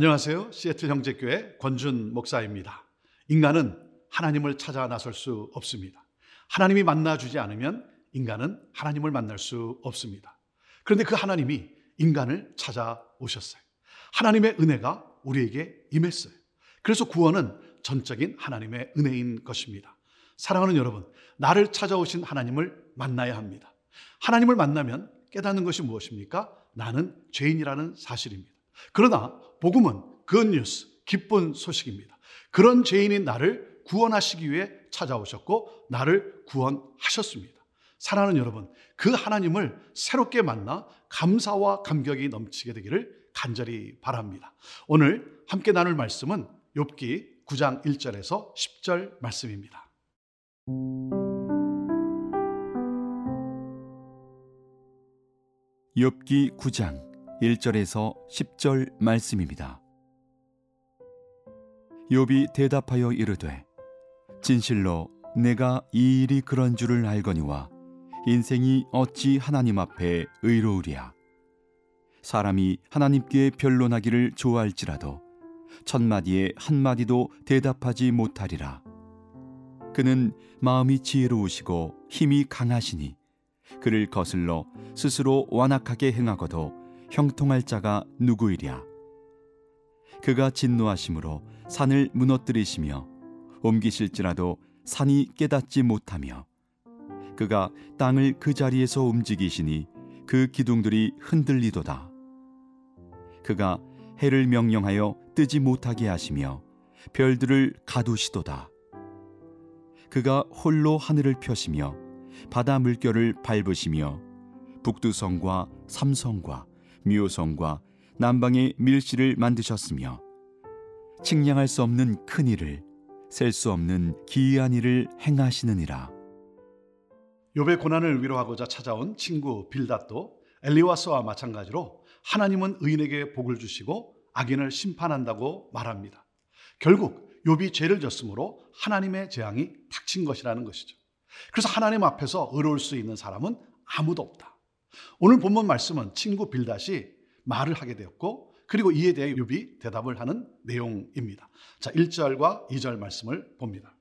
안녕하세요. 시애틀 형제교회 권준 목사입니다. 인간은 하나님을 찾아 나설 수 없습니다. 하나님이 만나주지 않으면 인간은 하나님을 만날 수 없습니다. 그런데 그 하나님이 인간을 찾아오셨어요. 하나님의 은혜가 우리에게 임했어요. 그래서 구원은 전적인 하나님의 은혜인 것입니다. 사랑하는 여러분, 나를 찾아오신 하나님을 만나야 합니다. 하나님을 만나면 깨닫는 것이 무엇입니까? 나는 죄인이라는 사실입니다. 그러나 복음은 굿뉴스, 기쁜 소식입니다. 그런 죄인인 나를 구원하시기 위해 찾아오셨고 나를 구원하셨습니다. 사랑하는 여러분, 그 하나님을 새롭게 만나 감사와 감격이 넘치게 되기를 간절히 바랍니다. 오늘 함께 나눌 말씀은 욥기 9장 1절에서 10절 말씀입니다. 욥기 9장 1절에서 10절 말씀입니다. 욥이 대답하여 이르되 진실로 내가 이 일이 그런 줄을 알거니와 인생이 어찌 하나님 앞에 의로우랴 사람이 하나님께 변론하기를 좋아할지라도 첫 마디에 한 마디도 대답하지 못하리라 그는 마음이 지혜로우시고 힘이 강하시니 그를 거슬러 스스로 완악하게 행하고도 형통할 자가 누구이랴? 그가 진노하심으로 산을 무너뜨리시며 옮기실지라도 산이 깨닫지 못하며 그가 땅을 그 자리에서 움직이시니 그 기둥들이 흔들리도다. 그가 해를 명령하여 뜨지 못하게 하시며 별들을 가두시도다. 그가 홀로 하늘을 펴시며 바다 물결을 밟으시며 북두성과 삼성과 묘성과 남방의 밀실을 만드셨으며 측량할 수 없는 큰 일을 셀 수 없는 기이한 일을 행하시느니라. 욥의 고난을 위로하고자 찾아온 친구 빌닷도 엘리와스와 마찬가지로 하나님은 의인에게 복을 주시고 악인을 심판한다고 말합니다. 결국 욥이 죄를 졌으므로 하나님의 재앙이 닥친 것이라는 것이죠. 그래서 하나님 앞에서 의로울 수 있는 사람은 아무도 없다. 오늘 본문 말씀은 친구 빌닷이 말을 하게 되었고 그리고 이에 대해 욥이 대답을 하는 내용입니다. 자, 1절과 2절 말씀을 봅니다.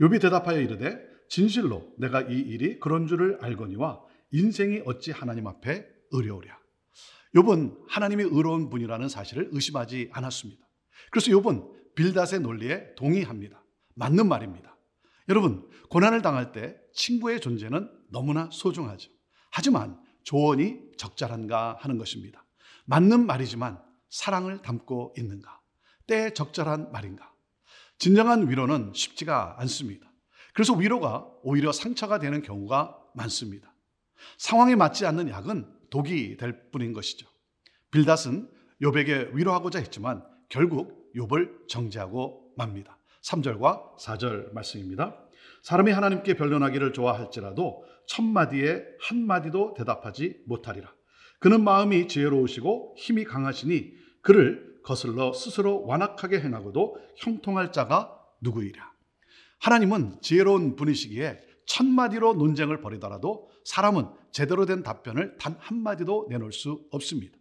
욥이 대답하여 이르되 진실로 내가 이 일이 그런 줄을 알거니와 인생이 어찌 하나님 앞에 의려우랴. 욥은 하나님이 의로운 분이라는 사실을 의심하지 않았습니다. 그래서 욥은 빌닷의 논리에 동의합니다. 맞는 말입니다. 여러분, 고난을 당할 때 친구의 존재는 너무나 소중하죠. 하지만 조언이 적절한가 하는 것입니다. 맞는 말이지만 사랑을 담고 있는가? 때에 적절한 말인가? 진정한 위로는 쉽지가 않습니다. 그래서 위로가 오히려 상처가 되는 경우가 많습니다. 상황에 맞지 않는 약은 독이 될 뿐인 것이죠. 빌닷은 욥에게 위로하고자 했지만 결국 욥을 정죄하고 맙니다. 3절과 4절 말씀입니다. 사람이 하나님께 변론하기를 좋아할지라도 첫 마디에 한 마디도 대답하지 못하리라. 그는 마음이 지혜로우시고 힘이 강하시니 그를 거슬러 스스로 완악하게 행하고도 형통할 자가 누구이랴. 하나님은 지혜로운 분이시기에 첫 마디로 논쟁을 벌이더라도 사람은 제대로 된 답변을 단 한마디도 내놓을 수 없습니다.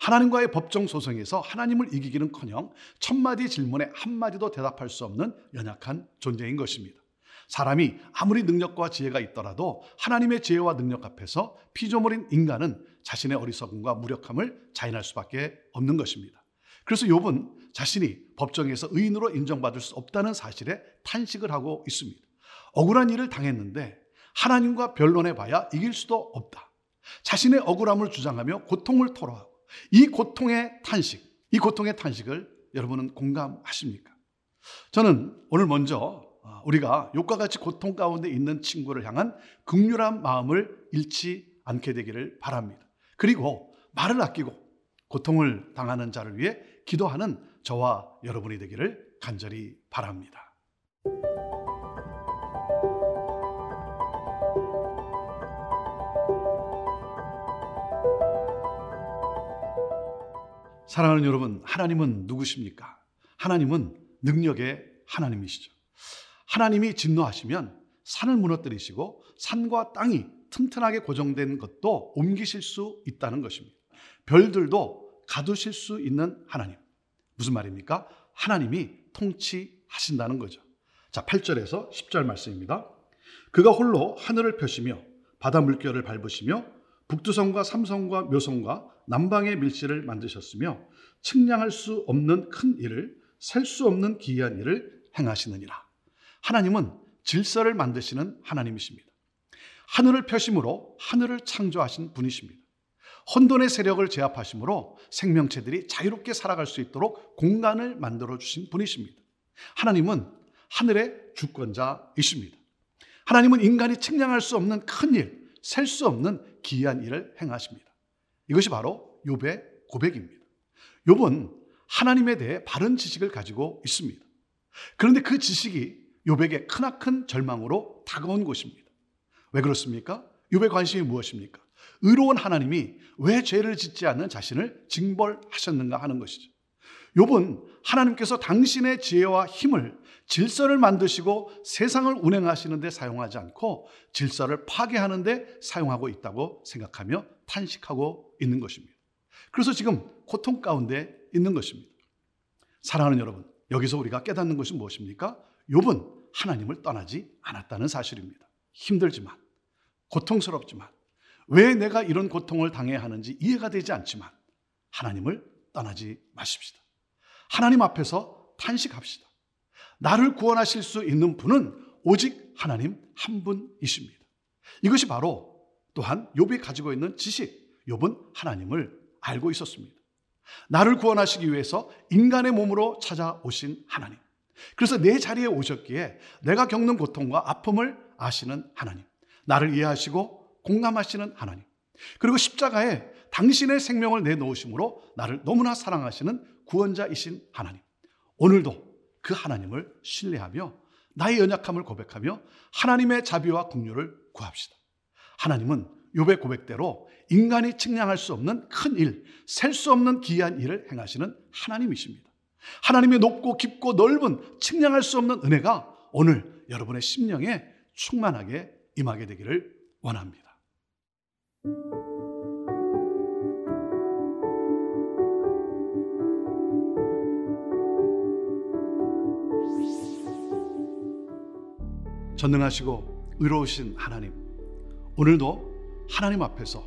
하나님과의 법정 소송에서 하나님을 이기기는커녕 첫 마디 질문에 한마디도 대답할 수 없는 연약한 존재인 것입니다. 사람이 아무리 능력과 지혜가 있더라도 하나님의 지혜와 능력 앞에서 피조물인 인간은 자신의 어리석음과 무력함을 자인할 수밖에 없는 것입니다. 그래서 욥은 자신이 법정에서 의인으로 인정받을 수 없다는 사실에 탄식을 하고 있습니다. 억울한 일을 당했는데 하나님과 변론해 봐야 이길 수도 없다. 자신의 억울함을 주장하며 고통을 토로하고 이 고통의 탄식, 이 고통의 탄식을 여러분은 공감하십니까? 저는 오늘 먼저 우리가 욕과 같이 고통 가운데 있는 친구를 향한 극률한 마음을 잃지 않게 되기를 바랍니다. 그리고 말을 아끼고 고통을 당하는 자를 위해 기도하는 저와 여러분이 되기를 간절히 바랍니다. 사랑하는 여러분, 하나님은 누구십니까? 하나님은 능력의 하나님이시죠. 하나님이 진노하시면 산을 무너뜨리시고 산과 땅이 튼튼하게 고정된 것도 옮기실 수 있다는 것입니다. 별들도 가두실 수 있는 하나님. 무슨 말입니까? 하나님이 통치하신다는 거죠. 자, 8절에서 10절 말씀입니다. 그가 홀로 하늘을 펴시며 바다 물결을 밟으시며 북두성과 삼성과 묘성과 남방의 밀실을 만드셨으며 측량할 수 없는 큰 일을 셀 수 없는 기이한 일을 행하시느니라. 하나님은 질서를 만드시는 하나님이십니다. 하늘을 펴심으로 하늘을 창조하신 분이십니다. 혼돈의 세력을 제압하심으로 생명체들이 자유롭게 살아갈 수 있도록 공간을 만들어 주신 분이십니다. 하나님은 하늘의 주권자이십니다. 하나님은 인간이 측량할 수 없는 큰 일, 셀 수 없는 기이한 일을 행하십니다. 이것이 바로 욥의 고백입니다. 욥은 하나님에 대해 바른 지식을 가지고 있습니다. 그런데 그 지식이 욥에게 크나큰 절망으로 다가온 것입니다. 왜 그렇습니까? 욥의 관심이 무엇입니까? 의로운 하나님이 왜 죄를 짓지 않는 자신을 징벌하셨는가 하는 것이죠. 욥은 하나님께서 당신의 지혜와 힘을 질서를 만드시고 세상을 운행하시는 데 사용하지 않고 질서를 파괴하는 데 사용하고 있다고 생각하며 탄식하고 있는 것입니다. 그래서 지금 고통 가운데 있는 것입니다. 사랑하는 여러분, 여기서 우리가 깨닫는 것이 무엇입니까? 욥은 하나님을 떠나지 않았다는 사실입니다. 힘들지만 고통스럽지만 왜 내가 이런 고통을 당해야 하는지 이해가 되지 않지만 하나님을 떠나지 마십시다. 하나님 앞에서 탄식합시다. 나를 구원하실 수 있는 분은 오직 하나님 한 분이십니다. 이것이 바로 또한 욥이 가지고 있는 지식. 욥은 하나님을 알고 있었습니다. 나를 구원하시기 위해서 인간의 몸으로 찾아오신 하나님. 그래서 내 자리에 오셨기에 내가 겪는 고통과 아픔을 아시는 하나님. 나를 이해하시고 공감하시는 하나님. 그리고 십자가에 당신의 생명을 내놓으심으로 나를 너무나 사랑하시는 구원자이신 하나님. 오늘도 그 하나님을 신뢰하며 나의 연약함을 고백하며 하나님의 자비와 긍휼을 구합시다. 하나님은 욥의 고백대로 인간이 측량할 수 없는 큰 일, 셀 수 없는 기이한 일을 행하시는 하나님이십니다. 하나님의 높고 깊고 넓은 측량할 수 없는 은혜가 오늘 여러분의 심령에 충만하게 임하게 되기를 원합니다. 전능하시고 의로우신 하나님, 오늘도 하나님 앞에서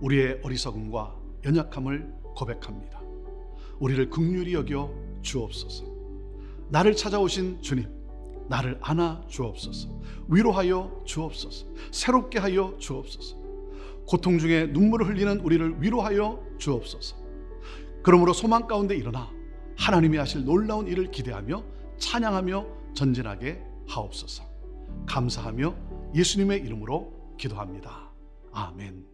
우리의 어리석음과 연약함을 고백합니다. 우리를 극률히 여겨 주옵소서. 나를 찾아오신 주님, 나를 안아 주옵소서. 위로하여 주옵소서. 새롭게 하여 주옵소서. 고통 중에 눈물을 흘리는 우리를 위로하여 주옵소서. 그러므로 소망 가운데 일어나 하나님이 하실 놀라운 일을 기대하며 찬양하며 전진하게 하옵소서. 감사하며 예수님의 이름으로 기도합니다. 아멘.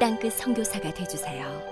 땅끝 선교사가 되주세요.